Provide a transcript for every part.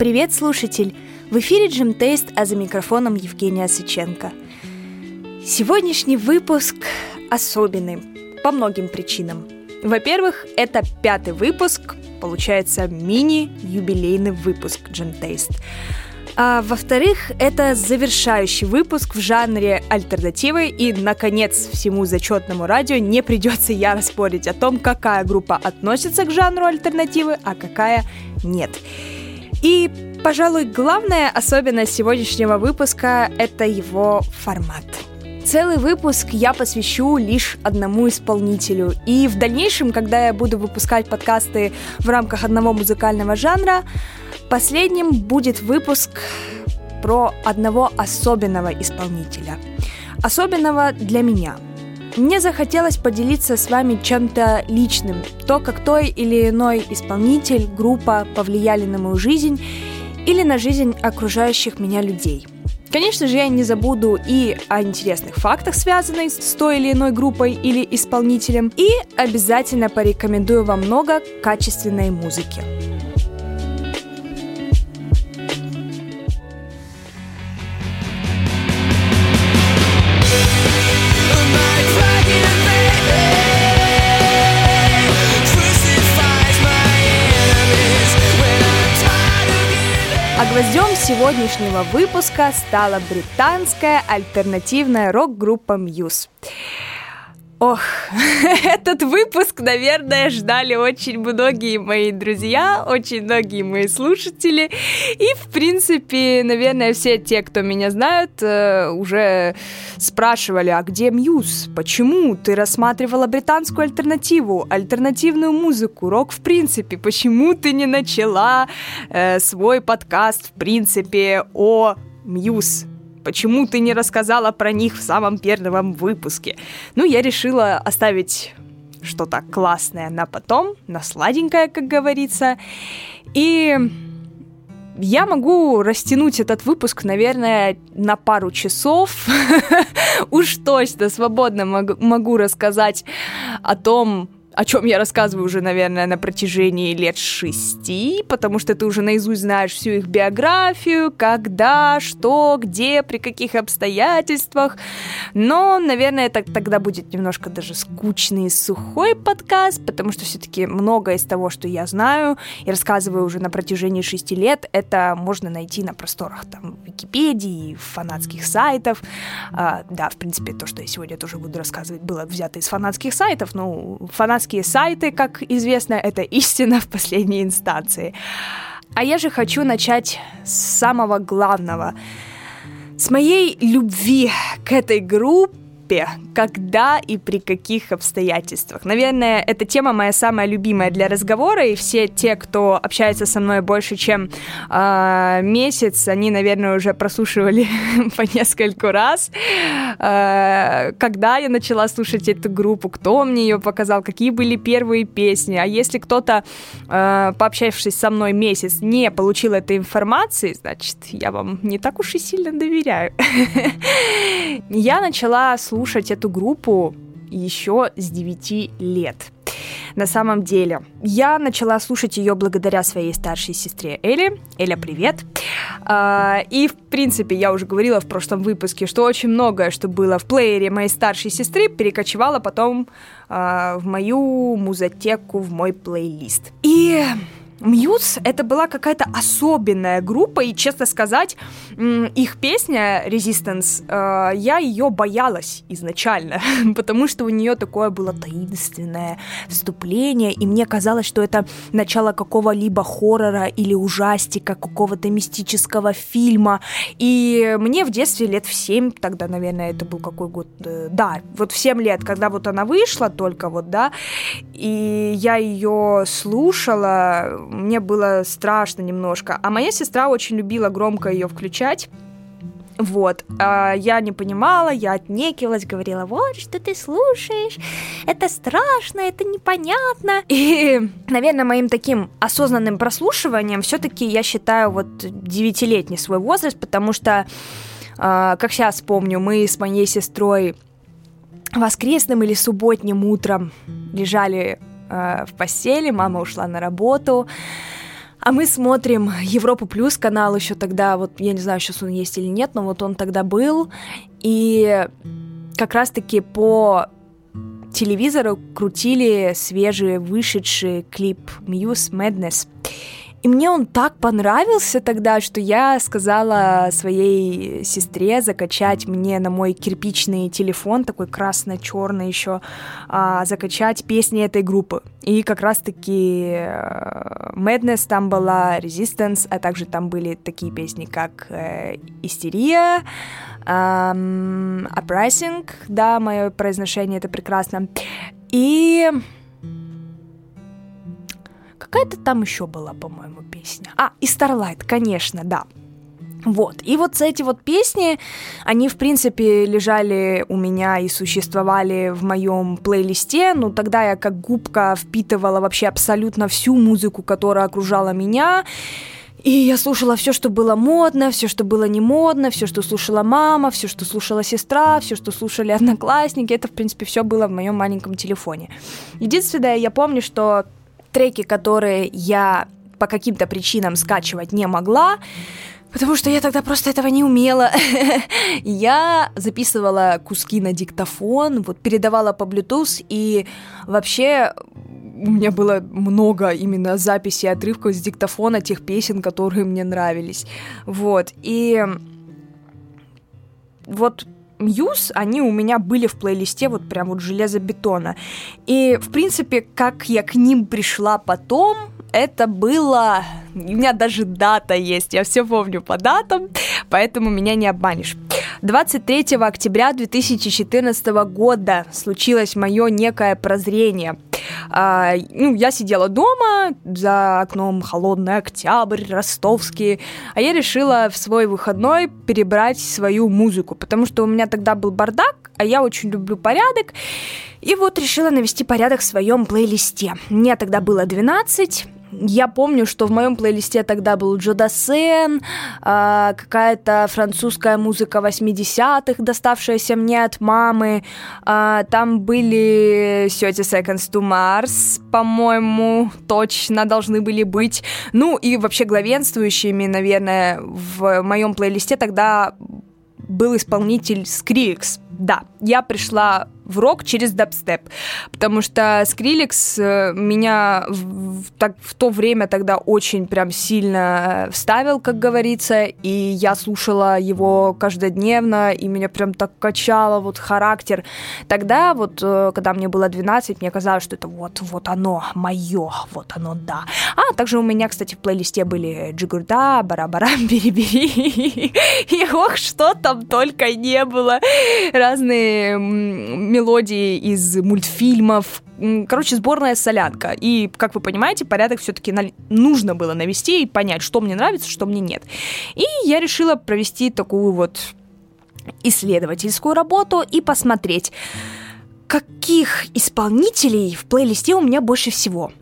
Привет, слушатель! В эфире Джим Тейст, а за микрофоном Евгения Сыченко. Сегодняшний выпуск особенный по многим причинам. Во-первых, это пятый выпуск, получается мини-юбилейный выпуск Джим Тейст. А во-вторых, это завершающий выпуск в жанре альтернативы, и, наконец, всему зачетному радио не придется яро спорить о том, какая группа относится к жанру альтернативы, а какая нет. И, пожалуй, главная особенность сегодняшнего выпуска — это его формат. Целый выпуск я посвящу лишь одному исполнителю. И в дальнейшем, когда я буду выпускать подкасты в рамках одного музыкального жанра, последним будет выпуск про одного особенного исполнителя. Особенного для меня — мне захотелось поделиться с вами чем-то личным, то, как той или иной исполнитель, группа повлияли на мою жизнь или на жизнь окружающих меня людей. Конечно же, я не забуду и о интересных фактах, связанных с той или иной группой или исполнителем, и обязательно порекомендую вам много качественной музыки. Сегодняшнего выпуска стала британская альтернативная рок-группа Muse. Ох, этот выпуск, наверное, ждали очень многие мои друзья, очень многие мои слушатели. И, в принципе, наверное, все те, кто меня знают, э, уже спрашивали, а где Мьюз? Почему ты рассматривала британскую альтернативу, альтернативную музыку, рок в принципе? Почему ты не начала э, свой подкаст, в принципе, о Мьюз? Почему ты не рассказала про них в самом первом выпуске? Ну, я решила оставить что-то классное на потом, на сладенькое, как говорится. И я могу растянуть этот выпуск, наверное, на пару часов. Уж точно свободно могу рассказать о том, о чем я рассказываю уже, наверное, на протяжении лет шести, потому что ты уже наизусть знаешь всю их биографию, когда, что, где, при каких обстоятельствах. Но, наверное, это тогда будет немножко даже скучный и сухой подкаст, потому что все-таки многое из того, что я знаю и рассказываю уже на протяжении шести лет, это можно найти на просторах там Википедии, фанатских сайтов. А, да, в принципе, то, что я сегодня тоже буду рассказывать, было взято из фанатских сайтов, но фанат фанатские сайты, как известно, это истина в последней инстанции. А я же хочу начать с самого главного. С моей любви к этой группе, группе, когда и при каких обстоятельствах. Наверное, эта тема моя самая любимая для разговора, и все те, кто общается со мной больше, чем э, месяц, они, наверное, уже прослушивали по нескольку раз. Э, когда я начала слушать эту группу, кто мне ее показал, какие были первые песни, а если кто-то, э, пообщавшись со мной месяц, не получил этой информации, значит, я вам не так уж и сильно доверяю. Я начала слушать слушать эту группу еще с 9 лет. На самом деле, я начала слушать ее благодаря своей старшей сестре Элли. Эля, привет! А, и, в принципе, я уже говорила в прошлом выпуске, что очень многое, что было в плеере моей старшей сестры, перекочевало потом а, в мою музотеку, в мой плейлист. И Мьюз это была какая-то особенная группа, и, честно сказать, их песня Resistance, э, я ее боялась изначально, потому что у нее такое было таинственное вступление, и мне казалось, что это начало какого-либо хоррора или ужастика, какого-то мистического фильма. И мне в детстве лет в 7, тогда, наверное, это был какой год? Э, да, вот в 7 лет, когда вот она вышла только вот, да, и я ее слушала, мне было страшно немножко. А моя сестра очень любила громко ее включать. Вот, а я не понимала, я отнекивалась, говорила, вот, что ты слушаешь, это страшно, это непонятно. И, наверное, моим таким осознанным прослушиванием все-таки я считаю вот девятилетний свой возраст, потому что, а, как сейчас помню, мы с моей сестрой воскресным или субботним утром лежали э, в постели, мама ушла на работу, А мы смотрим Европу Плюс канал еще тогда, вот я не знаю, сейчас он есть или нет, но вот он тогда был. И как раз-таки по телевизору крутили свежий вышедший клип Muse Madness. И мне он так понравился тогда, что я сказала своей сестре закачать мне на мой кирпичный телефон, такой красно-черный еще, а, закачать песни этой группы. И как раз-таки э, Madness там была, Resistance, а также там были такие песни, как э, Истерия, эм, да, мое произношение это прекрасно. И Какая-то там еще была, по-моему, песня. А, и Starlight, конечно, да. Вот. И вот эти вот песни, они, в принципе, лежали у меня и существовали в моем плейлисте. Ну, тогда я как губка впитывала вообще абсолютно всю музыку, которая окружала меня. И я слушала все, что было модно, все, что было не модно, все, что слушала мама, все, что слушала сестра, все, что слушали одноклассники. Это, в принципе, все было в моем маленьком телефоне. Единственное, я помню, что треки, которые я по каким-то причинам скачивать не могла, Потому что я тогда просто этого не умела. я записывала куски на диктофон, вот передавала по Bluetooth, и вообще у меня было много именно записей отрывков с диктофона тех песен, которые мне нравились. Вот. И вот Мьюз, они у меня были в плейлисте вот прям вот железобетона. И, в принципе, как я к ним пришла потом, это было... У меня даже дата есть, я все помню по датам, поэтому меня не обманешь. 23 октября 2014 года случилось мое некое прозрение. А, ну, я сидела дома, за окном холодный октябрь, ростовский, а я решила в свой выходной перебрать свою музыку, потому что у меня тогда был бардак, а я очень люблю порядок, и вот решила навести порядок в своем плейлисте. Мне тогда было 12, я помню, что в моем плейлисте тогда был Джо Дассен, э, какая-то французская музыка 80-х, доставшаяся мне от мамы. Э, там были 30 Seconds to Mars, по-моему, точно должны были быть. Ну и вообще главенствующими, наверное, в моем плейлисте тогда был исполнитель Skrillex. Да, я пришла в рок через дабстеп, потому что Скриликс э, меня в, так, в то время тогда очень прям сильно э, вставил, как говорится, и я слушала его каждодневно, и меня прям так качало вот характер. Тогда вот, э, когда мне было 12, мне казалось, что это вот, вот оно, мое, вот оно, да. А также у меня, кстати, в плейлисте были Джигурда, Барабарам, Бери-Бери, и ох, что там только не было. Разные мелодии из мультфильмов. Короче, сборная солянка. И, как вы понимаете, порядок все-таки на... нужно было навести и понять, что мне нравится, что мне нет. И я решила провести такую вот исследовательскую работу и посмотреть, каких исполнителей в плейлисте у меня больше всего.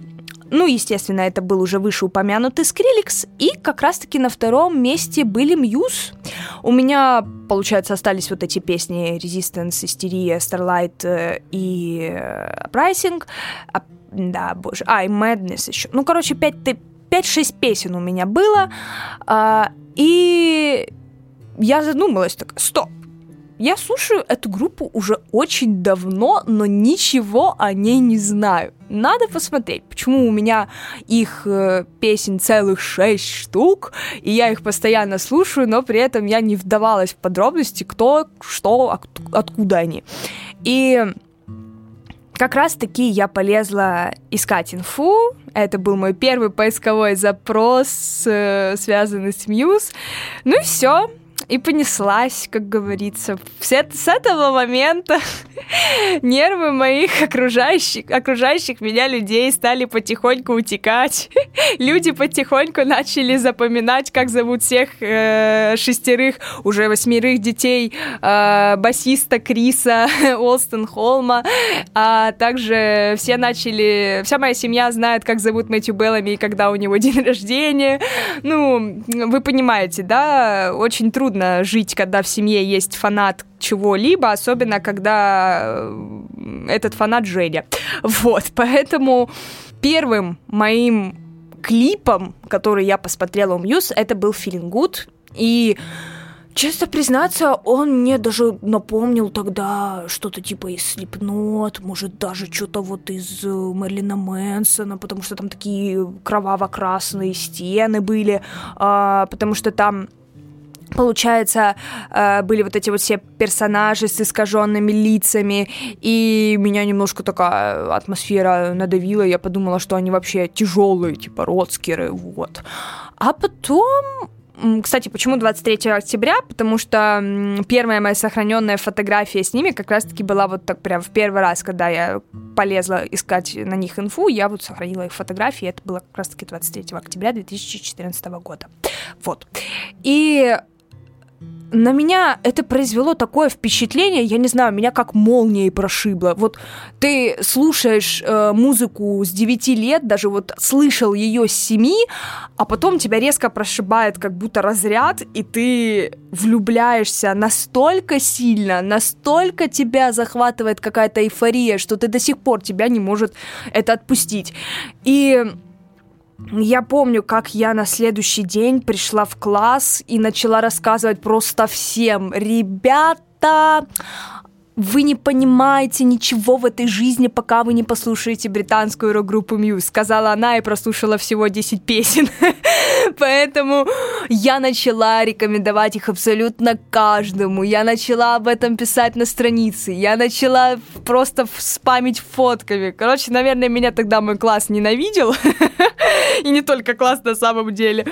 Ну, естественно, это был уже вышеупомянутый Скриликс, и как раз-таки на втором месте были Мьюз. У меня, получается, остались вот эти песни Resistance, Истерия, Starlight э, и. Э, а, да, боже. А, и Madness еще. Ну, короче, 5-6 песен у меня было. А, и я задумалась так, стоп, я слушаю эту группу уже очень давно, но ничего о ней не знаю. Надо посмотреть, почему у меня их э, песен целых шесть штук, и я их постоянно слушаю, но при этом я не вдавалась в подробности, кто, что, от, откуда они. И как раз-таки я полезла искать инфу. Это был мой первый поисковой запрос, э, связанный с Мьюз. Ну и все и понеслась, как говорится. Все, с этого момента нервы моих окружающих, окружающих меня людей стали потихоньку утекать. Люди потихоньку начали запоминать, как зовут всех э, шестерых, уже восьмерых детей э, басиста Криса Олстон Холма, а также все начали, вся моя семья знает, как зовут Мэтью Беллами и когда у него день рождения. Ну, вы понимаете, да, очень трудно трудно жить, когда в семье есть фанат чего-либо, особенно когда э, этот фанат Женя. Вот, поэтому первым моим клипом, который я посмотрела у Мьюз, это был Feeling Good. И Честно признаться, он мне даже напомнил тогда что-то типа из Слепнот, может, даже что-то вот из э, Мерлина Мэнсона, потому что там такие кроваво-красные стены были, а, потому что там Получается, э, были вот эти вот все персонажи с искаженными лицами, и меня немножко такая атмосфера надавила, я подумала, что они вообще тяжелые, типа родскеры, вот. А потом кстати, почему 23 октября? Потому что первая моя сохраненная фотография с ними как раз-таки была вот так прям в первый раз, когда я полезла искать на них инфу, я вот сохранила их фотографии, это было как раз-таки 23 октября 2014 года. Вот. И на меня это произвело такое впечатление, я не знаю, меня как молнией прошибло. Вот ты слушаешь э, музыку с 9 лет, даже вот слышал ее с 7, а потом тебя резко прошибает как будто разряд, и ты влюбляешься настолько сильно, настолько тебя захватывает какая-то эйфория, что ты до сих пор тебя не может это отпустить. И я помню, как я на следующий день пришла в класс и начала рассказывать просто всем, ребята, вы не понимаете ничего в этой жизни, пока вы не послушаете британскую рок-группу Muse, сказала она и прослушала всего 10 песен. Поэтому я начала рекомендовать их абсолютно каждому. Я начала об этом писать на странице. Я начала просто спамить фотками. Короче, наверное, меня тогда мой класс ненавидел. И не только класс на самом деле.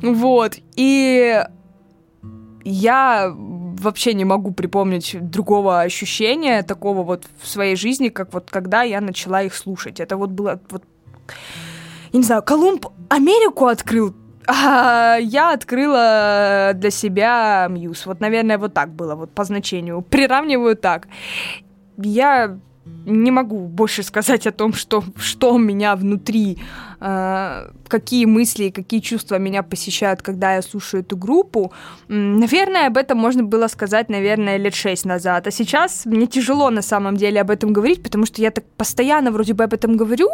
Вот. И я вообще не могу припомнить другого ощущения такого вот в своей жизни, как вот когда я начала их слушать. Это вот было вот я не знаю, Колумб Америку открыл, а я открыла для себя Мьюз. Вот, наверное, вот так было, вот по значению. Приравниваю так. Я не могу больше сказать о том, что, что у меня внутри, э, какие мысли какие чувства меня посещают, когда я слушаю эту группу. Наверное, об этом можно было сказать, наверное, лет шесть назад. А сейчас мне тяжело на самом деле об этом говорить, потому что я так постоянно вроде бы об этом говорю,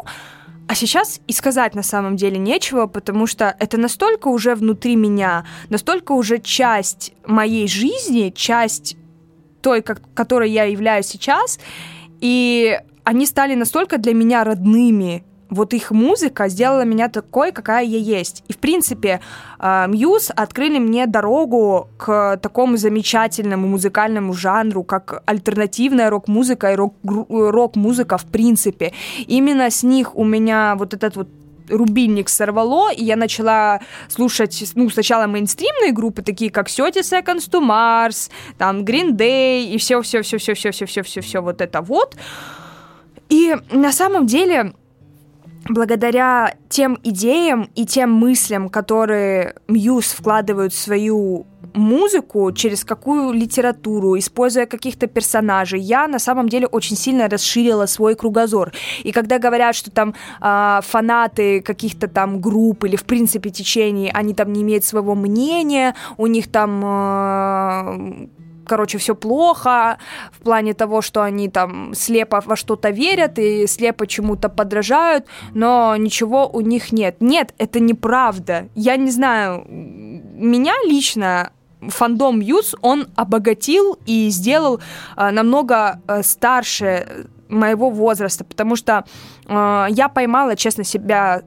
а сейчас и сказать на самом деле нечего, потому что это настолько уже внутри меня, настолько уже часть моей жизни, часть той, как, которой я являюсь сейчас, и они стали настолько для меня родными. Вот их музыка сделала меня такой, какая я есть. И, в принципе, Мьюз открыли мне дорогу к такому замечательному музыкальному жанру, как альтернативная рок-музыка и рок-музыка в принципе. Именно с них у меня вот этот вот рубильник сорвало, и я начала слушать, ну, сначала мейнстримные группы, такие как 30 Seconds to Mars, там, Green Day, и все-все-все-все-все-все-все-все вот это вот. И на самом деле благодаря тем идеям и тем мыслям, которые Мьюз вкладывают в свою музыку, через какую литературу, используя каких-то персонажей, я на самом деле очень сильно расширила свой кругозор. И когда говорят, что там э, фанаты каких-то там групп или в принципе течений, они там не имеют своего мнения, у них там э, короче, все плохо в плане того, что они там слепо во что-то верят и слепо чему-то подражают, но ничего у них нет. Нет, это неправда. Я не знаю, меня лично фандом Юз, он обогатил и сделал э, намного э, старше моего возраста, потому что э, я поймала, честно, себя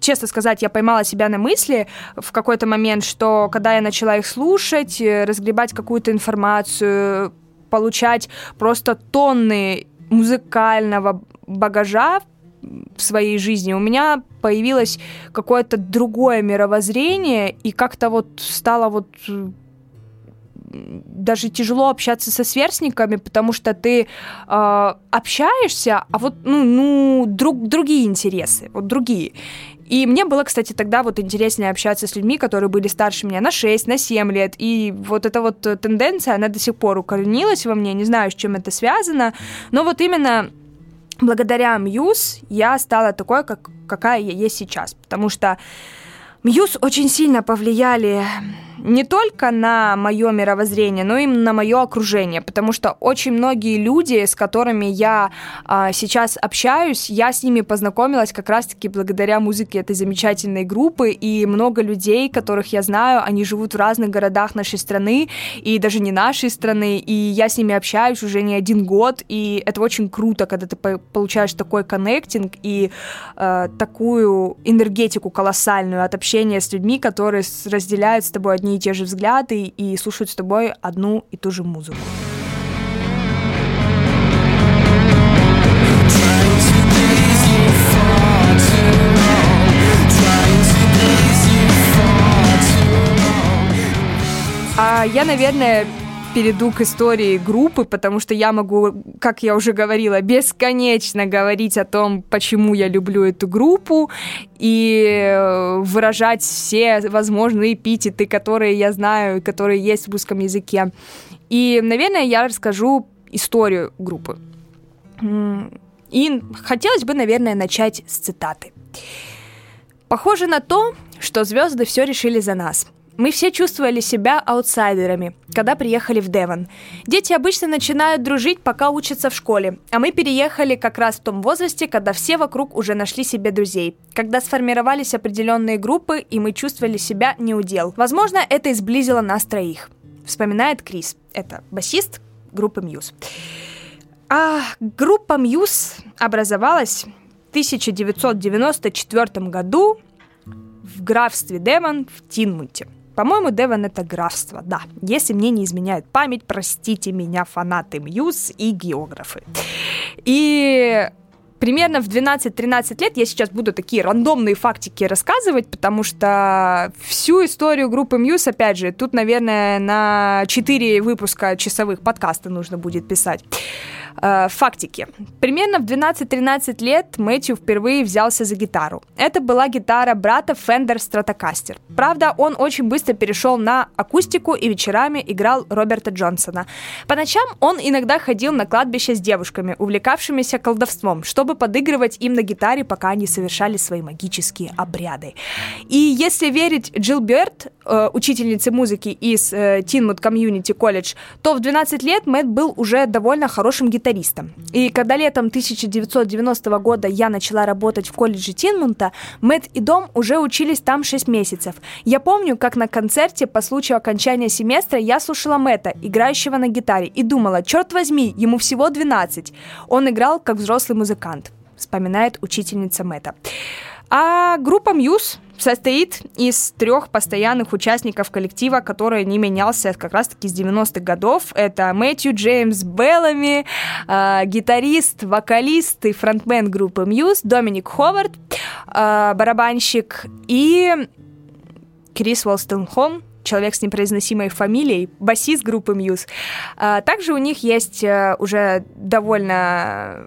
честно сказать, я поймала себя на мысли в какой-то момент, что когда я начала их слушать, э, разгребать какую-то информацию, получать просто тонны музыкального багажа в своей жизни, у меня появилось какое-то другое мировоззрение, и как-то вот стало вот э, даже тяжело общаться со сверстниками, потому что ты э, общаешься, а вот ну, ну друг, другие интересы, вот другие. И мне было, кстати, тогда вот интереснее общаться с людьми, которые были старше меня на 6, на 7 лет. И вот эта вот тенденция, она до сих пор укоренилась во мне. Не знаю, с чем это связано. Но вот именно благодаря Мьюз я стала такой, как, какая я есть сейчас. Потому что Мьюз очень сильно повлияли не только на мое мировоззрение, но и на мое окружение, потому что очень многие люди, с которыми я а, сейчас общаюсь, я с ними познакомилась как раз-таки благодаря музыке этой замечательной группы, и много людей, которых я знаю, они живут в разных городах нашей страны, и даже не нашей страны, и я с ними общаюсь уже не один год, и это очень круто, когда ты получаешь такой коннектинг и э, такую энергетику колоссальную от общения с людьми, которые разделяют с тобой одни и те же взгляды и слушают с тобой одну и ту же музыку. А я, наверное, перейду к истории группы, потому что я могу, как я уже говорила, бесконечно говорить о том, почему я люблю эту группу и э, выражать все возможные эпитеты, которые я знаю, которые есть в русском языке. И, наверное, я расскажу историю группы. И хотелось бы, наверное, начать с цитаты. Похоже на то, что звезды все решили за нас – мы все чувствовали себя аутсайдерами, когда приехали в Девон. Дети обычно начинают дружить, пока учатся в школе, а мы переехали как раз в том возрасте, когда все вокруг уже нашли себе друзей, когда сформировались определенные группы, и мы чувствовали себя неудел. Возможно, это изблизило нас троих. Вспоминает Крис. Это басист группы Muse. А группа Muse образовалась в 1994 году в графстве Девон в Тинмуте – по-моему, Девон это графство, да. Если мне не изменяет память, простите меня, фанаты Muse и географы. И примерно в 12-13 лет я сейчас буду такие рандомные фактики рассказывать, потому что всю историю группы Muse, опять же, тут, наверное, на 4 выпуска часовых подкаста нужно будет писать. Э, фактики. Примерно в 12-13 лет Мэтью впервые взялся за гитару. Это была гитара брата Fender Stratocaster. Правда, он очень быстро перешел на акустику и вечерами играл Роберта Джонсона. По ночам он иногда ходил на кладбище с девушками, увлекавшимися колдовством, чтобы подыгрывать им на гитаре, пока они совершали свои магические обряды. И если верить Джилл Бёрд, э, учительнице музыки из э, Teignmouth Community College, то в 12 лет Мэтт был уже довольно хорошим гитаристом гитаристом. И когда летом 1990 года я начала работать в колледже Тинмунта, Мэтт и Дом уже учились там 6 месяцев. Я помню, как на концерте по случаю окончания семестра я слушала Мэтта, играющего на гитаре, и думала, черт возьми, ему всего 12. Он играл как взрослый музыкант, вспоминает учительница Мэтта. А группа Мьюз состоит из трех постоянных участников коллектива, который не менялся как раз-таки с 90-х годов. Это Мэтью Джеймс Беллами, э, гитарист, вокалист и фронтмен группы Muse, Доминик Ховард, э, барабанщик и Крис Уолстенхолм, человек с непроизносимой фамилией, басист группы Muse. А, также у них есть э, уже довольно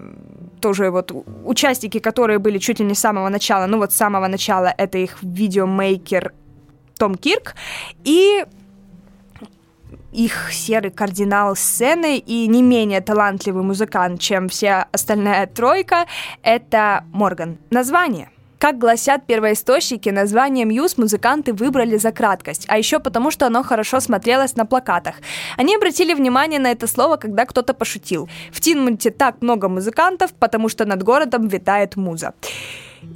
тоже вот участники, которые были чуть ли не с самого начала, ну вот с самого начала это их видеомейкер Том Кирк и их серый кардинал сцены и не менее талантливый музыкант, чем вся остальная тройка, это Морган. Название как гласят первоисточники, название Мьюз музыканты выбрали за краткость, а еще потому, что оно хорошо смотрелось на плакатах. Они обратили внимание на это слово, когда кто-то пошутил. В Тинмунте так много музыкантов, потому что над городом витает муза.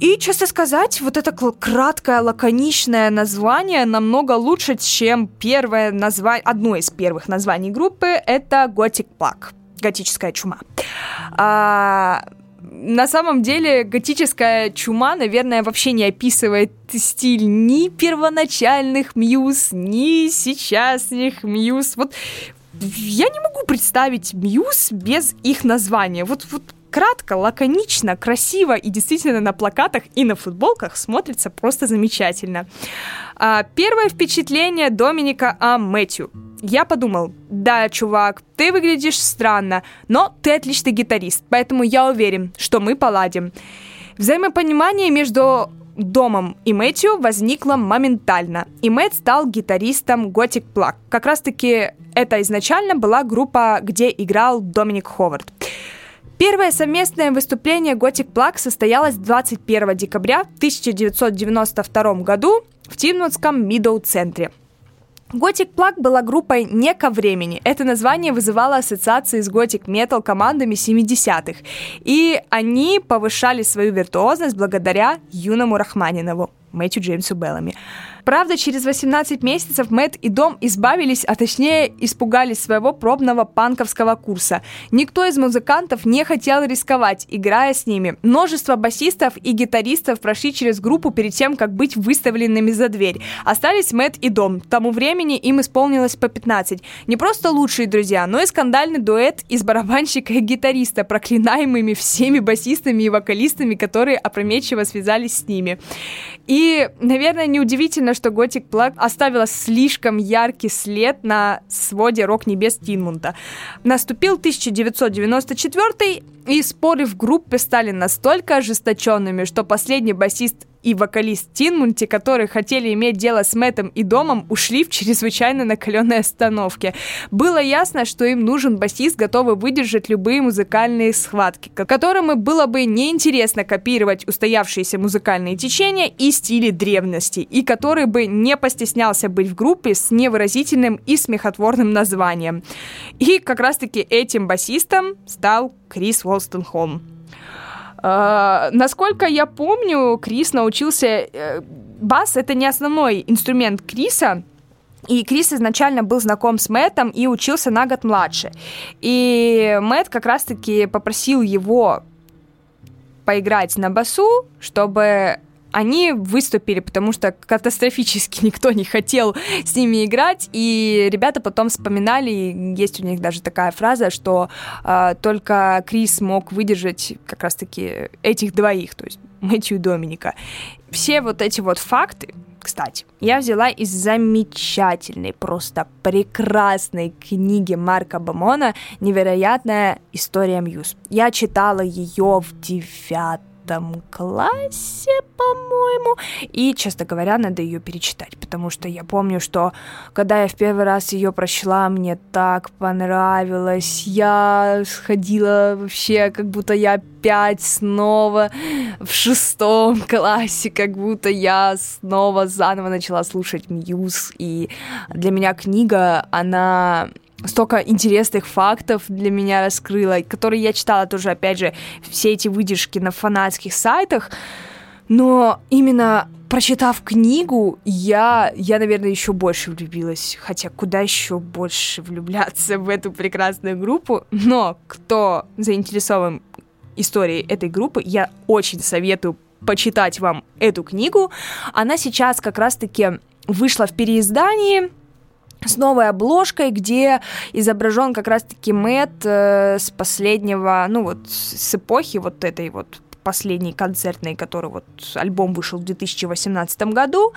И, честно сказать, вот это краткое, лаконичное название намного лучше, чем первое название, одно из первых названий группы, это Gothic Plague, готическая чума. А, на самом деле готическая чума, наверное, вообще не описывает стиль ни первоначальных Muse, ни сейчасных Muse. Вот я не могу представить Muse без их названия. Вот, вот кратко, лаконично, красиво и действительно на плакатах и на футболках смотрится просто замечательно. А, первое впечатление Доминика о Мэтью. Я подумал, да, чувак, ты выглядишь странно, но ты отличный гитарист, поэтому я уверен, что мы поладим. Взаимопонимание между Домом и Мэтью возникло моментально, и Мэтт стал гитаристом Gothic Plug. Как раз-таки это изначально была группа, где играл Доминик Ховард. Первое совместное выступление Gothic Plug состоялось 21 декабря 1992 году в Тимнутском Мидоу-центре. Gothic Plug была группой не ко времени. Это название вызывало ассоциации с Metal командами 70-х. И они повышали свою виртуозность благодаря юному Рахманинову, Мэтью Джеймсу Беллами. Правда, через 18 месяцев Мэтт и Дом избавились, а точнее испугались своего пробного панковского курса. Никто из музыкантов не хотел рисковать, играя с ними. Множество басистов и гитаристов прошли через группу перед тем, как быть выставленными за дверь. Остались Мэтт и Дом. К тому времени им исполнилось по 15. Не просто лучшие друзья, но и скандальный дуэт из барабанщика и гитариста, проклинаемыми всеми басистами и вокалистами, которые опрометчиво связались с ними. И, наверное, неудивительно, что Gothic Plug оставила слишком яркий след на своде рок-небес Тинмунта. Наступил 1994 и споры в группе стали настолько ожесточенными, что последний басист и вокалист Тинмунти, которые хотели иметь дело с Мэттом и Домом, ушли в чрезвычайно накаленной остановке. Было ясно, что им нужен басист, готовый выдержать любые музыкальные схватки, которым было бы неинтересно копировать устоявшиеся музыкальные течения и стили древности, и который бы не постеснялся быть в группе с невыразительным и смехотворным названием. И как раз-таки этим басистом стал Крис Волстенхолм. Uh, насколько я помню, Крис научился... Uh, бас — это не основной инструмент Криса, и Крис изначально был знаком с Мэттом и учился на год младше. И Мэтт как раз-таки попросил его поиграть на басу, чтобы они выступили, потому что катастрофически никто не хотел с ними играть, и ребята потом вспоминали, есть у них даже такая фраза, что э, только Крис мог выдержать как раз-таки этих двоих, то есть Мэтью и Доминика. Все вот эти вот факты, кстати, я взяла из замечательной, просто прекрасной книги Марка Бамона «Невероятная история Мьюз». Я читала ее в девятом девятом классе, по-моему. И, честно говоря, надо ее перечитать, потому что я помню, что когда я в первый раз ее прочла, мне так понравилось. Я сходила вообще, как будто я опять снова в шестом классе, как будто я снова заново начала слушать Мьюз. И для меня книга, она столько интересных фактов для меня раскрыла, которые я читала тоже, опять же, все эти выдержки на фанатских сайтах, но именно прочитав книгу, я, я, наверное, еще больше влюбилась. Хотя куда еще больше влюбляться в эту прекрасную группу. Но кто заинтересован историей этой группы, я очень советую почитать вам эту книгу. Она сейчас как раз-таки вышла в переиздании с новой обложкой, где изображен как раз-таки Мэтт э, с последнего, ну вот с эпохи вот этой вот последний концертный, который вот альбом вышел в 2018 году.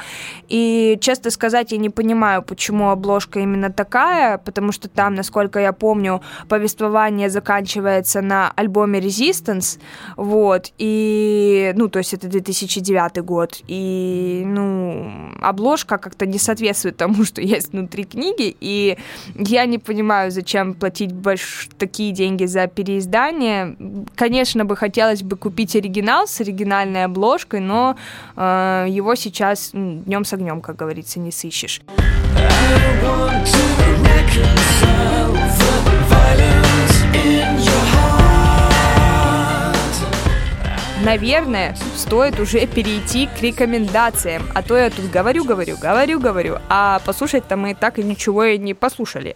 И, честно сказать, я не понимаю, почему обложка именно такая, потому что там, насколько я помню, повествование заканчивается на альбоме Resistance, вот, и, ну, то есть это 2009 год, и, ну, обложка как-то не соответствует тому, что есть внутри книги, и я не понимаю, зачем платить больш... такие деньги за переиздание. Конечно бы хотелось бы купить оригинал с оригинальной обложкой, но э, его сейчас днем с огнем, как говорится, не сыщешь. наверное, стоит уже перейти к рекомендациям. А то я тут говорю, говорю, говорю, говорю, а послушать-то мы так и ничего и не послушали.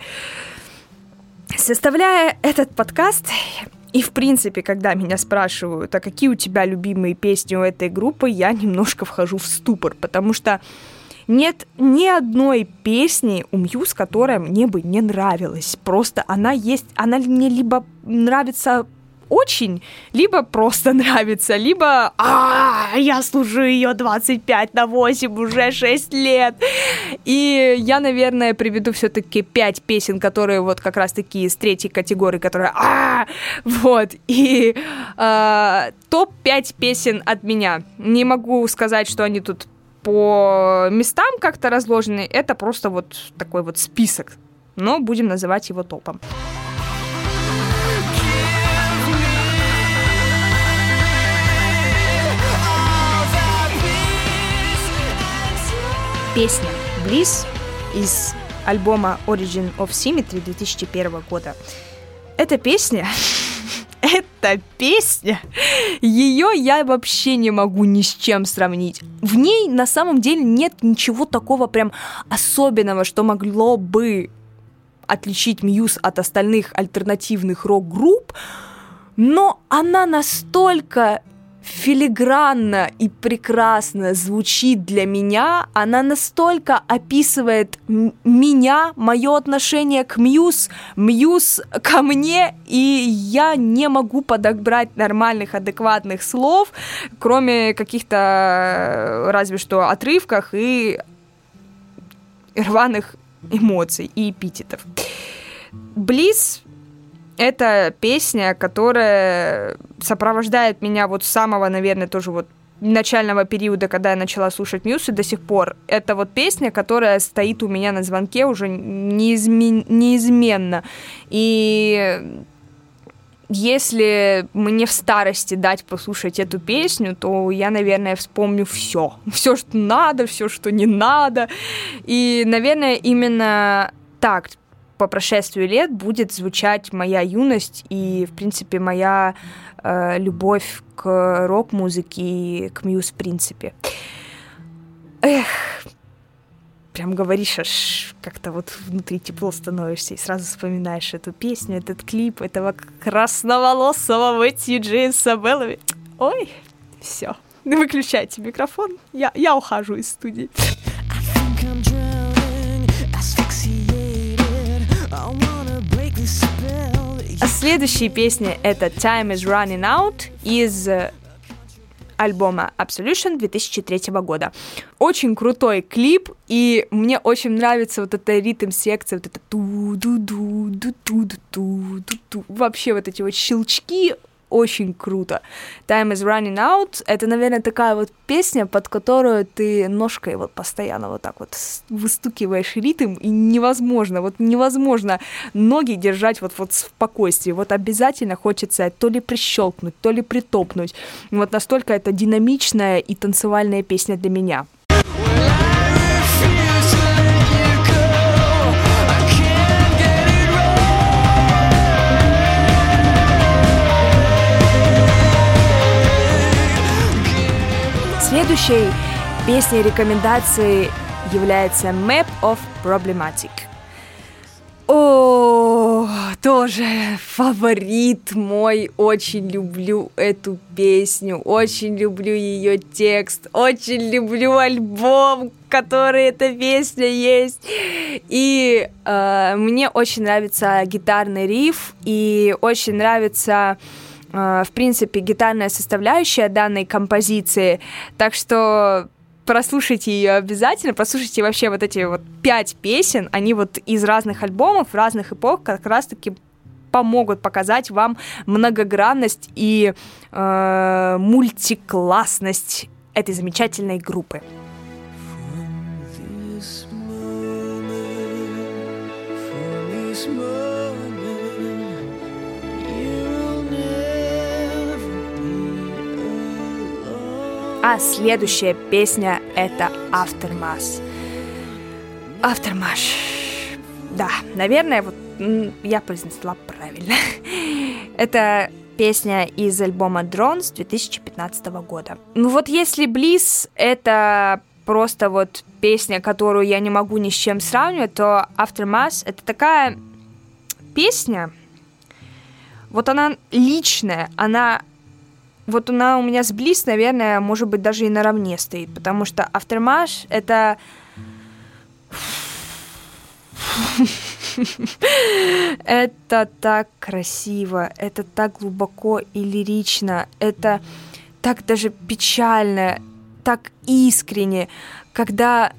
Составляя этот подкаст, и, в принципе, когда меня спрашивают, а какие у тебя любимые песни у этой группы, я немножко вхожу в ступор, потому что нет ни одной песни у Мьюз, которая мне бы не нравилась. Просто она есть, она мне либо нравится очень, либо просто нравится, либо а, я слушаю ее 25 на 8 уже 6 лет. И я, наверное, приведу все-таки 5 песен, которые вот как раз таки из третьей категории, которые а, вот. И а, топ-5 песен от меня. Не могу сказать, что они тут по местам как-то разложены. Это просто вот такой вот список. Но будем называть его топом. Песня «Близ» из альбома Origin of Symmetry 2001 года. Эта песня эта песня, ее я вообще не могу ни с чем сравнить. В ней на самом деле нет ничего такого прям особенного, что могло бы отличить Muse от остальных альтернативных рок-групп, но она настолько филигранно и прекрасно звучит для меня, она настолько описывает меня, мое отношение к Muse, Muse ко мне, и я не могу подобрать нормальных, адекватных слов, кроме каких-то э, разве что отрывках и рваных эмоций и эпитетов. Близ это песня, которая сопровождает меня вот с самого, наверное, тоже вот начального периода, когда я начала слушать Мьюз, и до сих пор. Это вот песня, которая стоит у меня на звонке уже неизмен... неизменно. И если мне в старости дать послушать эту песню, то я, наверное, вспомню все. Все, что надо, все, что не надо. И, наверное, именно так по прошествию лет будет звучать моя юность и, в принципе, моя э, любовь к рок-музыке и к мьюз, в принципе. Эх, прям говоришь, аж как-то вот внутри тепло становишься и сразу вспоминаешь эту песню, этот клип этого красноволосого Мэтью Джеймса Беллами. Ой, все, выключайте микрофон, я, я ухожу из студии. Следующая песня это Time is Running Out из э, альбома Absolution 2003 года. Очень крутой клип, и мне очень нравится вот эта ритм-секция, вот это ту ду ду ду ду ду ду ду Вообще вот эти вот щелчки очень круто. Time is running out — это, наверное, такая вот песня, под которую ты ножкой вот постоянно вот так вот выстукиваешь ритм, и невозможно, вот невозможно ноги держать вот, вот в спокойствии. Вот обязательно хочется то ли прищелкнуть, то ли притопнуть. Вот настолько это динамичная и танцевальная песня для меня. Следующей песней рекомендации является Map of Problematic. О, тоже фаворит мой. Очень люблю эту песню, очень люблю ее текст, очень люблю альбом, который эта песня есть. И э, мне очень нравится гитарный риф, и очень нравится в принципе, гитарная составляющая данной композиции. Так что прослушайте ее обязательно, прослушайте вообще вот эти вот пять песен, они вот из разных альбомов, разных эпох как раз-таки помогут показать вам многогранность и э, мультиклассность этой замечательной группы. А следующая песня — это Aftermath. Aftermath. Да, наверное, вот я произнесла правильно. это песня из альбома Drones 2015 года. Ну вот если Bliss — это просто вот песня, которую я не могу ни с чем сравнивать, то Aftermath — это такая песня, вот она личная, она вот она у меня с Близ, наверное, может быть, даже и наравне стоит, потому что Aftermath — это... это так красиво, это так глубоко и лирично, это так даже печально, так искренне, когда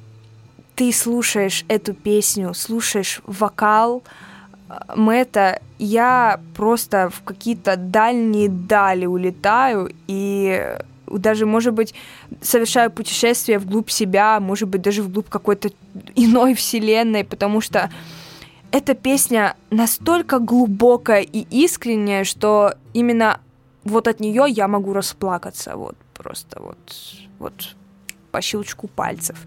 ты слушаешь эту песню, слушаешь вокал, Мэтта, я просто в какие-то дальние дали улетаю и даже, может быть, совершаю путешествие вглубь себя, может быть, даже вглубь какой-то иной вселенной, потому что эта песня настолько глубокая и искренняя, что именно вот от нее я могу расплакаться, вот просто вот, вот по щелчку пальцев.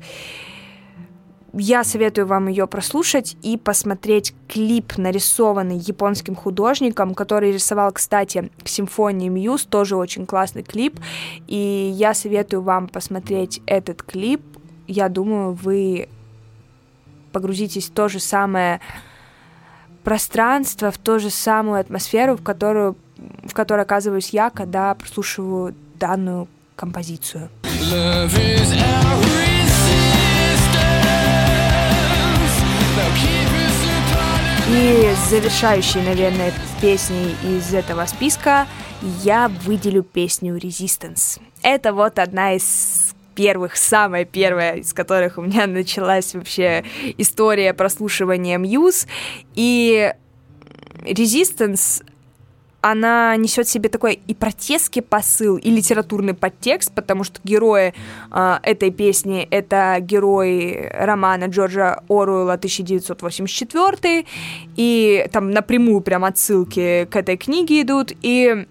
Я советую вам ее прослушать и посмотреть клип, нарисованный японским художником, который рисовал, кстати, к симфонии Мьюз, тоже очень классный клип. И я советую вам посмотреть этот клип. Я думаю, вы погрузитесь в то же самое пространство, в ту же самую атмосферу, в которую, в которой оказываюсь я, когда прослушиваю данную композицию. Love is our И завершающей, наверное, песней из этого списка я выделю песню Resistance. Это вот одна из первых, самая первая, из которых у меня началась вообще история прослушивания Muse. И Resistance она несет себе такой и протестский посыл, и литературный подтекст, потому что герои э, этой песни — это герои романа Джорджа Оруэлла 1984, и там напрямую прям отсылки к этой книге идут, и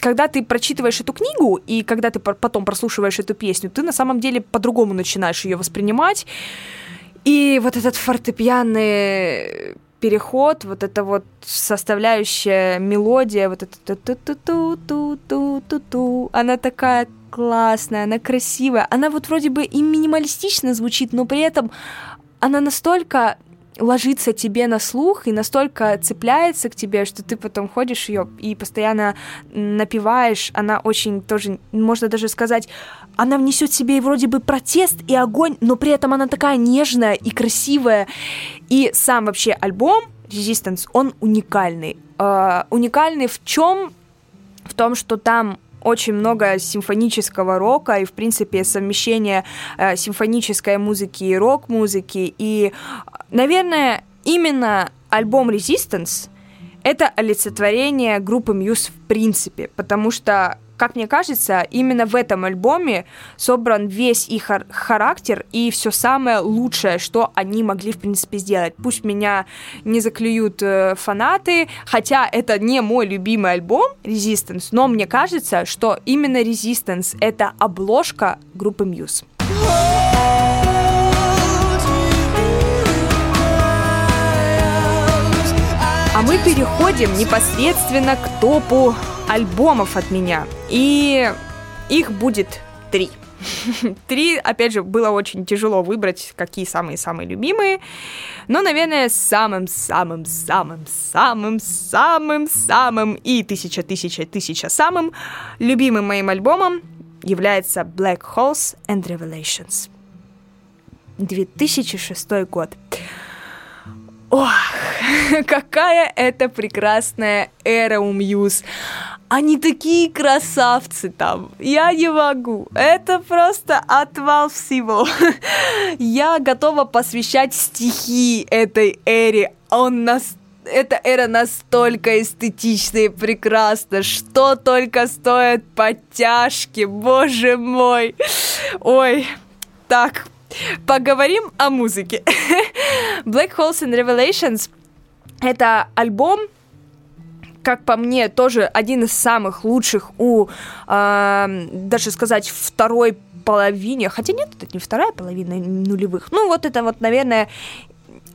когда ты прочитываешь эту книгу, и когда ты потом прослушиваешь эту песню, ты на самом деле по-другому начинаешь ее воспринимать, и вот этот фортепианный переход, вот эта вот составляющая мелодия, вот это ту ту ту ту ту ту ту она такая классная, она красивая, она вот вроде бы и минималистично звучит, но при этом она настолько ложится тебе на слух и настолько цепляется к тебе, что ты потом ходишь ее и постоянно напиваешь. Она очень тоже, можно даже сказать, она внесет в себе и вроде бы протест и огонь, но при этом она такая нежная и красивая. И сам вообще альбом Resistance, он уникальный. Uh, уникальный в чем? В том, что там очень много симфонического рока и, в принципе, совмещение э, симфонической музыки и рок-музыки. И, наверное, именно альбом Resistance — это олицетворение группы Muse в принципе, потому что как мне кажется, именно в этом альбоме собран весь их характер и все самое лучшее, что они могли, в принципе, сделать. Пусть меня не заклюют э, фанаты, хотя это не мой любимый альбом Resistance, но мне кажется, что именно Resistance — это обложка группы Muse. А мы переходим непосредственно к топу альбомов от меня. И их будет три. Три, опять же, было очень тяжело выбрать, какие самые-самые любимые. Но, наверное, самым-самым-самым-самым-самым и тысяча-тысяча-тысяча самым любимым моим альбомом является Black Holes and Revelations. 2006 год. Ох, какая это прекрасная эра у Мьюз. Они такие красавцы там. Я не могу. Это просто отвал всего. Я готова посвящать стихи этой эре. Он нас эта эра настолько эстетична и прекрасна, что только стоят подтяжки, боже мой. Ой, так, поговорим о музыке. Black Holes and Revelations — это альбом, как по мне, тоже один из самых лучших у, э, даже сказать, второй половине, хотя нет, это не вторая половина нулевых, ну вот это вот, наверное,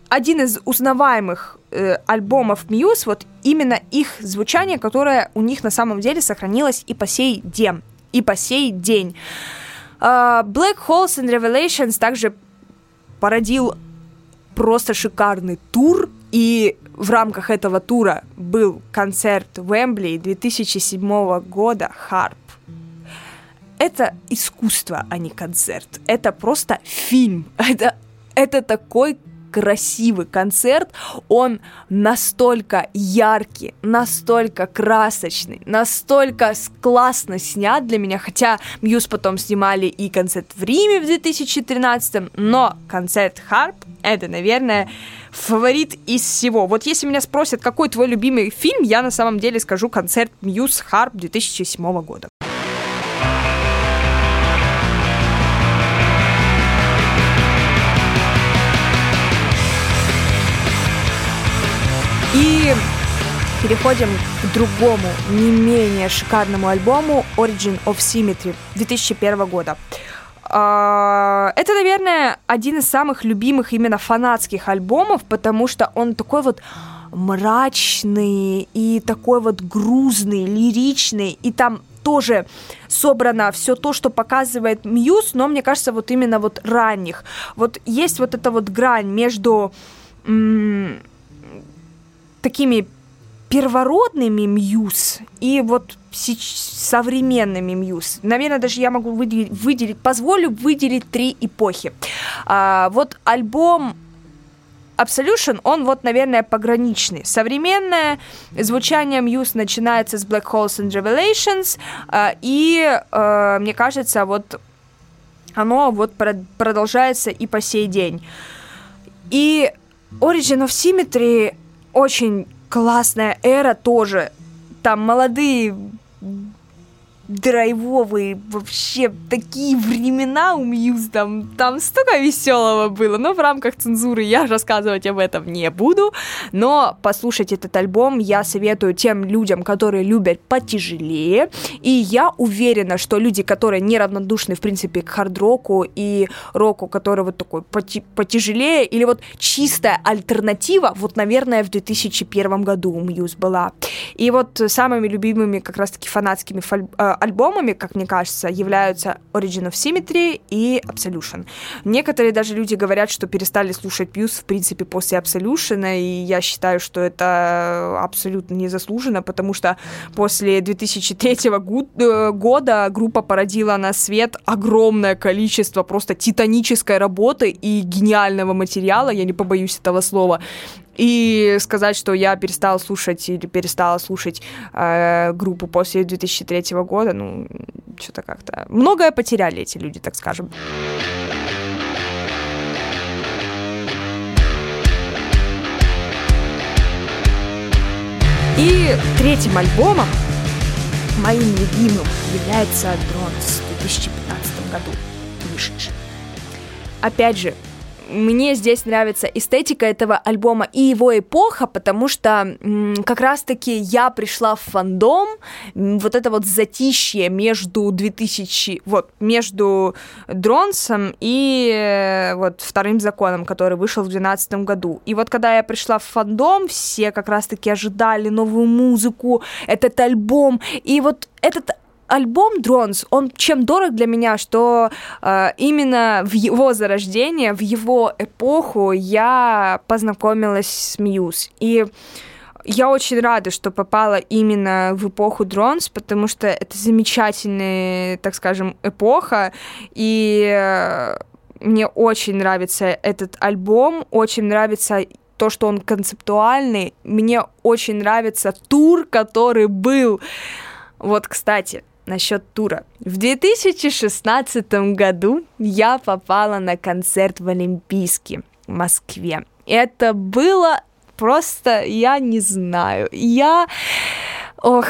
один из узнаваемых э, альбомов Muse, вот именно их звучание, которое у них на самом деле сохранилось и по сей день, и по сей день. Uh, Black Holes and Revelations также породил просто шикарный тур, и в рамках этого тура был концерт в Эмбли 2007 года «Харп». Это искусство, а не концерт. Это просто фильм. Это, это такой красивый концерт, он настолько яркий, настолько красочный, настолько классно снят для меня, хотя Muse потом снимали и концерт в Риме в 2013, но концерт HAARP это, наверное, фаворит из всего. Вот если меня спросят, какой твой любимый фильм, я на самом деле скажу концерт Muse HAARP 2007 года. И переходим к другому, не менее шикарному альбому Origin of Symmetry 2001 года. А, это, наверное, один из самых любимых именно фанатских альбомов, потому что он такой вот мрачный и такой вот грузный, лиричный, и там тоже собрано все то, что показывает Мьюз, но мне кажется, вот именно вот ранних. Вот есть вот эта вот грань между м- такими первородными Мьюз и вот современными Мьюз. Наверное, даже я могу выделить, выделить позволю выделить три эпохи. А, вот альбом Absolution, он вот, наверное, пограничный. Современное звучание Muse начинается с Black Holes and Revelations, э, и, э, мне кажется, вот оно вот продолжается и по сей день. И Origin of Symmetry очень классная эра тоже. Там молодые драйвовые, вообще такие времена у Мьюз, там, там столько веселого было, но в рамках цензуры я рассказывать об этом не буду, но послушать этот альбом я советую тем людям, которые любят потяжелее, и я уверена, что люди, которые неравнодушны, в принципе, к хард-року и року, который вот такой потяжелее, или вот чистая альтернатива, вот, наверное, в 2001 году у Мьюз была. И вот самыми любимыми как раз-таки фанатскими фоль- э, альбомами, как мне кажется, являются Origin of Symmetry и Absolution. Некоторые даже люди говорят, что перестали слушать Пьюз, в принципе, после Absolution, и я считаю, что это абсолютно незаслуженно, потому что после 2003 э, года группа породила на свет огромное количество просто титанической работы и гениального материала, я не побоюсь этого слова. И сказать, что я перестала слушать или перестала слушать э, группу после 2003 года, ну, что-то как-то... Многое потеряли эти люди, так скажем. И третьим альбомом, моим любимым, является Drones в 2015 году вышедший. Опять же, мне здесь нравится эстетика этого альбома и его эпоха, потому что как раз-таки я пришла в фандом, вот это вот затишье между 2000, вот, между Drones ом и э, вот вторым законом, который вышел в 2012 году. И вот когда я пришла в фандом, все как раз-таки ожидали новую музыку, этот альбом, и вот этот альбом Drones, он чем дорог для меня, что э, именно в его зарождение, в его эпоху я познакомилась с Мьюз. И я очень рада, что попала именно в эпоху Drones, потому что это замечательная, так скажем, эпоха, и э, мне очень нравится этот альбом, очень нравится то, что он концептуальный, мне очень нравится тур, который был. Вот, кстати, насчет тура. В 2016 году я попала на концерт в Олимпийский в Москве. Это было просто, я не знаю, я... Ох,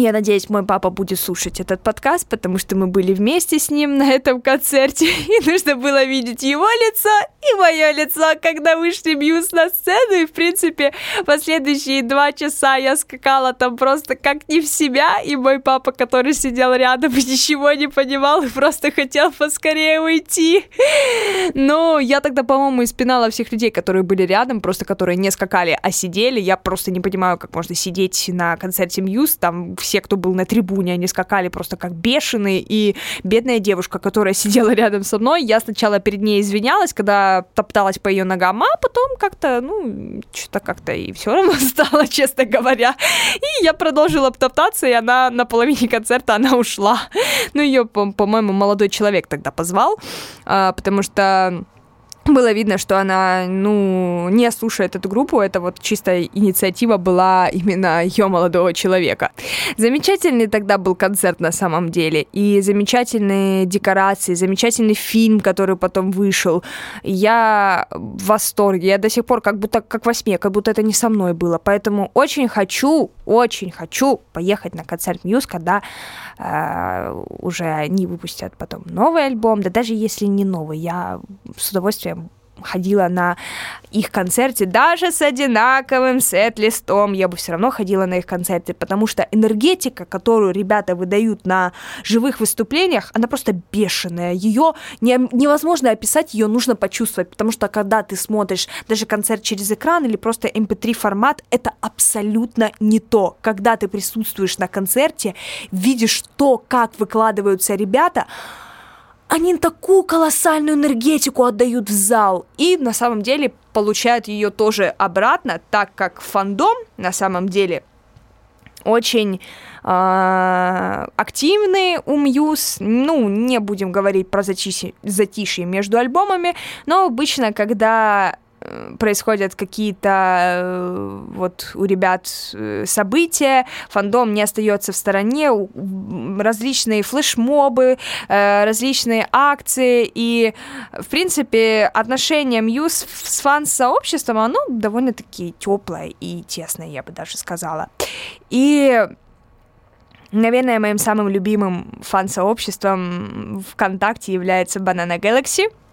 я надеюсь, мой папа будет слушать этот подкаст, потому что мы были вместе с ним на этом концерте, и нужно было видеть его лицо и мое лицо, когда вышли Мьюз на сцену, и, в принципе, последующие два часа я скакала там просто как не в себя, и мой папа, который сидел рядом и ничего не понимал, и просто хотел поскорее уйти. Но я тогда, по-моему, испинала всех людей, которые были рядом, просто которые не скакали, а сидели. Я просто не понимаю, как можно сидеть на концерте Мьюз, там все, кто был на трибуне, они скакали просто как бешеные, и бедная девушка, которая сидела рядом со мной, я сначала перед ней извинялась, когда топталась по ее ногам, а потом как-то, ну, что-то как-то и все равно стало, честно говоря. И я продолжила топтаться, и она на половине концерта, она ушла. Ну, ее, по-моему, молодой человек тогда позвал, а, потому что было видно, что она, ну, не слушает эту группу, это вот чистая инициатива была именно ее молодого человека. Замечательный тогда был концерт на самом деле, и замечательные декорации, замечательный фильм, который потом вышел. Я в восторге, я до сих пор как будто как во сне, как будто это не со мной было, поэтому очень хочу, очень хочу поехать на концерт Мьюз, когда э, уже они выпустят потом новый альбом, да даже если не новый, я с удовольствием ходила на их концерте, даже с одинаковым сет-листом, я бы все равно ходила на их концерты, потому что энергетика, которую ребята выдают на живых выступлениях, она просто бешеная. Ее не, невозможно описать, ее нужно почувствовать, потому что когда ты смотришь даже концерт через экран или просто MP3 эм формат, это абсолютно не то. Когда ты присутствуешь на концерте, видишь то, как выкладываются ребята, они такую колоссальную энергетику отдают в зал и на самом деле получают ее тоже обратно, так как фандом на самом деле очень э, активный у Мьюз. Ну, не будем говорить про затишье, затишье между альбомами, но обычно, когда происходят какие-то э, вот у ребят э, события, фандом не остается в стороне, различные флешмобы, э, различные акции, и, в принципе, отношение Мьюз с фан-сообществом, оно довольно-таки теплое и тесное, я бы даже сказала. И Наверное, моим самым любимым фан-сообществом ВКонтакте является Banana Galaxy —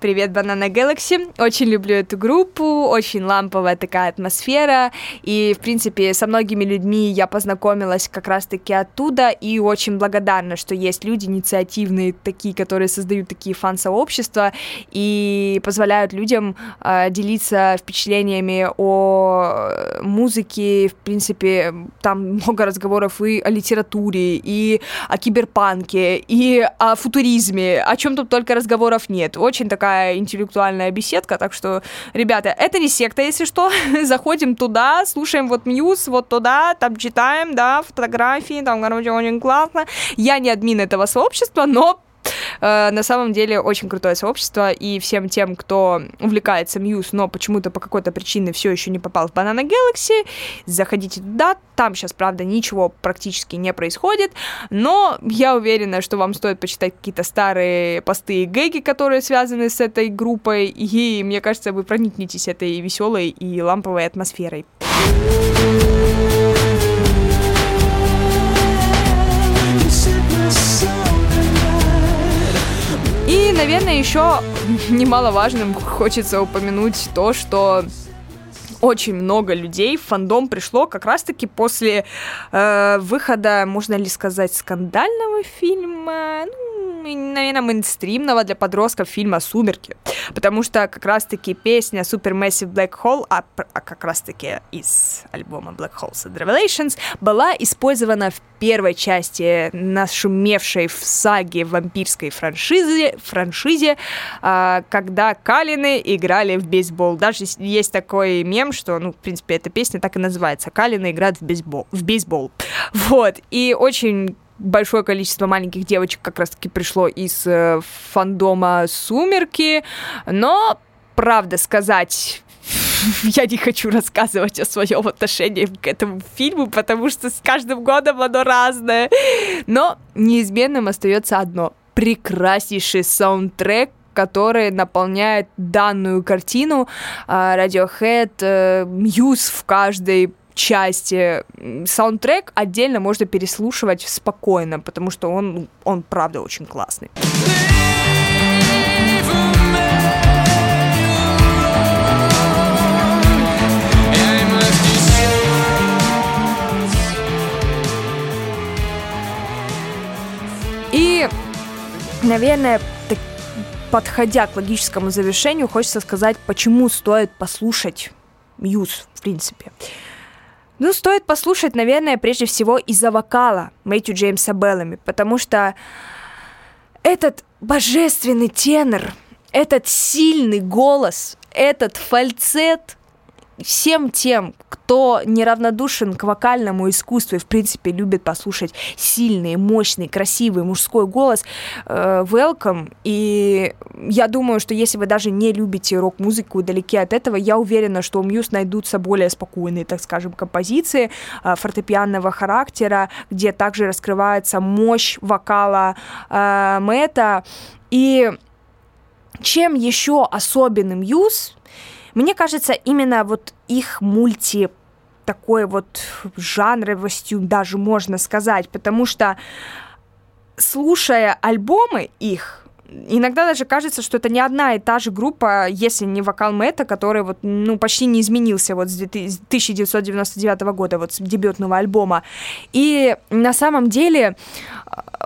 Привет, Banana Galaxy. Очень люблю эту группу, очень ламповая такая атмосфера. И, в принципе, со многими людьми я познакомилась как раз-таки оттуда. И очень благодарна, что есть люди инициативные, такие, которые создают такие фан-сообщества и позволяют людям э, делиться впечатлениями о музыке. В принципе, там много разговоров и о литературе, и о киберпанке, и о футуризме, о чем тут только разговоров нет очень такая интеллектуальная беседка, так что, ребята, это не секта, если что, заходим туда, слушаем вот Мьюз, вот туда, там читаем, да, фотографии, там, короче, очень классно. Я не админ этого сообщества, но на самом деле очень крутое сообщество, и всем тем, кто увлекается Мьюз, но почему-то по какой-то причине все еще не попал в Banana Galaxy, заходите туда, там сейчас, правда, ничего практически не происходит, но я уверена, что вам стоит почитать какие-то старые посты и гэги, которые связаны с этой группой, и мне кажется, вы проникнетесь этой веселой и ламповой атмосферой. Наверное, еще немаловажным хочется упомянуть то, что очень много людей в фандом пришло как раз-таки после э, выхода, можно ли сказать, скандального фильма, ну, наверное, мейнстримного для подростков фильма «Сумерки», потому что как раз-таки песня Supermassive Black Hole, а, а как раз-таки из альбома Black Holes and Revelations, была использована в первой части нашумевшей в саге вампирской франшизе, франшизе а, когда Калины играли в бейсбол. Даже есть такой мем, что, ну, в принципе, эта песня так и называется. Калины играют в бейсбол. В бейсбол. Вот. И очень большое количество маленьких девочек как раз-таки пришло из э, фандома «Сумерки», но, правда сказать, я не хочу рассказывать о своем отношении к этому фильму, потому что с каждым годом оно разное. Но неизменным остается одно. Прекраснейший саундтрек, который наполняет данную картину. А, Radiohead, Мьюз в каждой части. Саундтрек отдельно можно переслушивать спокойно, потому что он, он правда очень классный. И, наверное, подходя к логическому завершению, хочется сказать, почему стоит послушать Мьюз, в принципе. Ну, стоит послушать, наверное, прежде всего из-за вокала Мэтью Джеймса Беллами, потому что этот божественный тенор, этот сильный голос, этот фальцет всем тем, кто неравнодушен к вокальному искусству и, в принципе, любит послушать сильный, мощный, красивый мужской голос, э, welcome. И я думаю, что если вы даже не любите рок-музыку далеки от этого, я уверена, что у Мьюз найдутся более спокойные, так скажем, композиции э, фортепианного характера, где также раскрывается мощь вокала э, Мэтта. И чем еще особенным Мьюз, мне кажется, именно вот их мульти такой вот жанровостью даже можно сказать, потому что слушая альбомы их, иногда даже кажется, что это не одна и та же группа, если не вокал Мэтта, который вот, ну, почти не изменился вот с 1999 года, вот с дебютного альбома. И на самом деле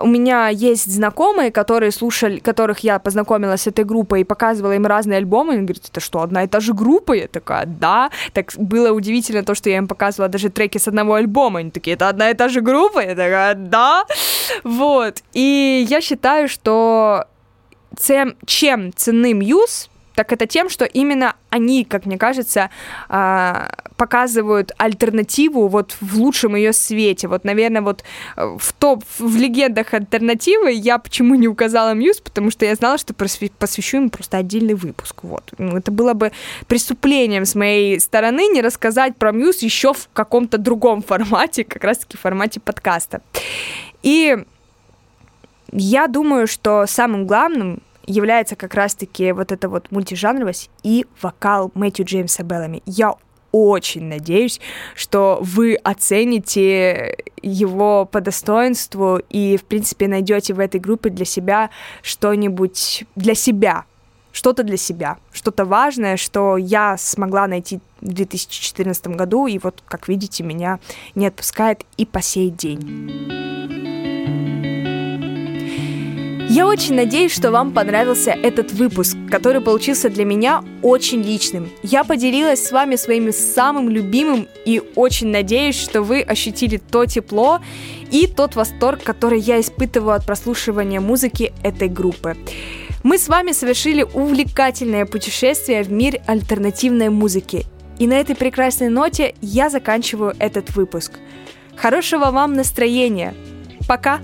у меня есть знакомые, которые слушали, которых я познакомила с этой группой и показывала им разные альбомы, и они говорят, это что, одна и та же группа? Я такая, да. Так было удивительно то, что я им показывала даже треки с одного альбома, они такие, это одна и та же группа? Я такая, да. Вот. И я считаю, что тем, чем ценны Muse, так это тем, что именно они, как мне кажется, а, показывают альтернативу вот в лучшем ее свете. Вот, наверное, вот э, в топ, в легендах альтернативы я почему не указала Muse, потому что я знала, что посвящу им просто отдельный выпуск. Вот. Это было бы преступлением с моей стороны не рассказать про Muse еще в каком-то другом формате, как раз-таки в формате подкаста. И я думаю, что самым главным является как раз-таки вот эта вот мультижанровость и вокал Мэтью Джеймса Беллами. Я очень надеюсь, что вы оцените его по достоинству и, в принципе, найдете в этой группе для себя что-нибудь для себя, что-то для себя, что-то важное, что я смогла найти в 2014 году, и вот, как видите, меня не отпускает и по сей день. Я очень надеюсь, что вам понравился этот выпуск, который получился для меня очень личным. Я поделилась с вами своим самым любимым и очень надеюсь, что вы ощутили то тепло и тот восторг, который я испытываю от прослушивания музыки этой группы. Мы с вами совершили увлекательное путешествие в мир альтернативной музыки. И на этой прекрасной ноте я заканчиваю этот выпуск. Хорошего вам настроения. Пока!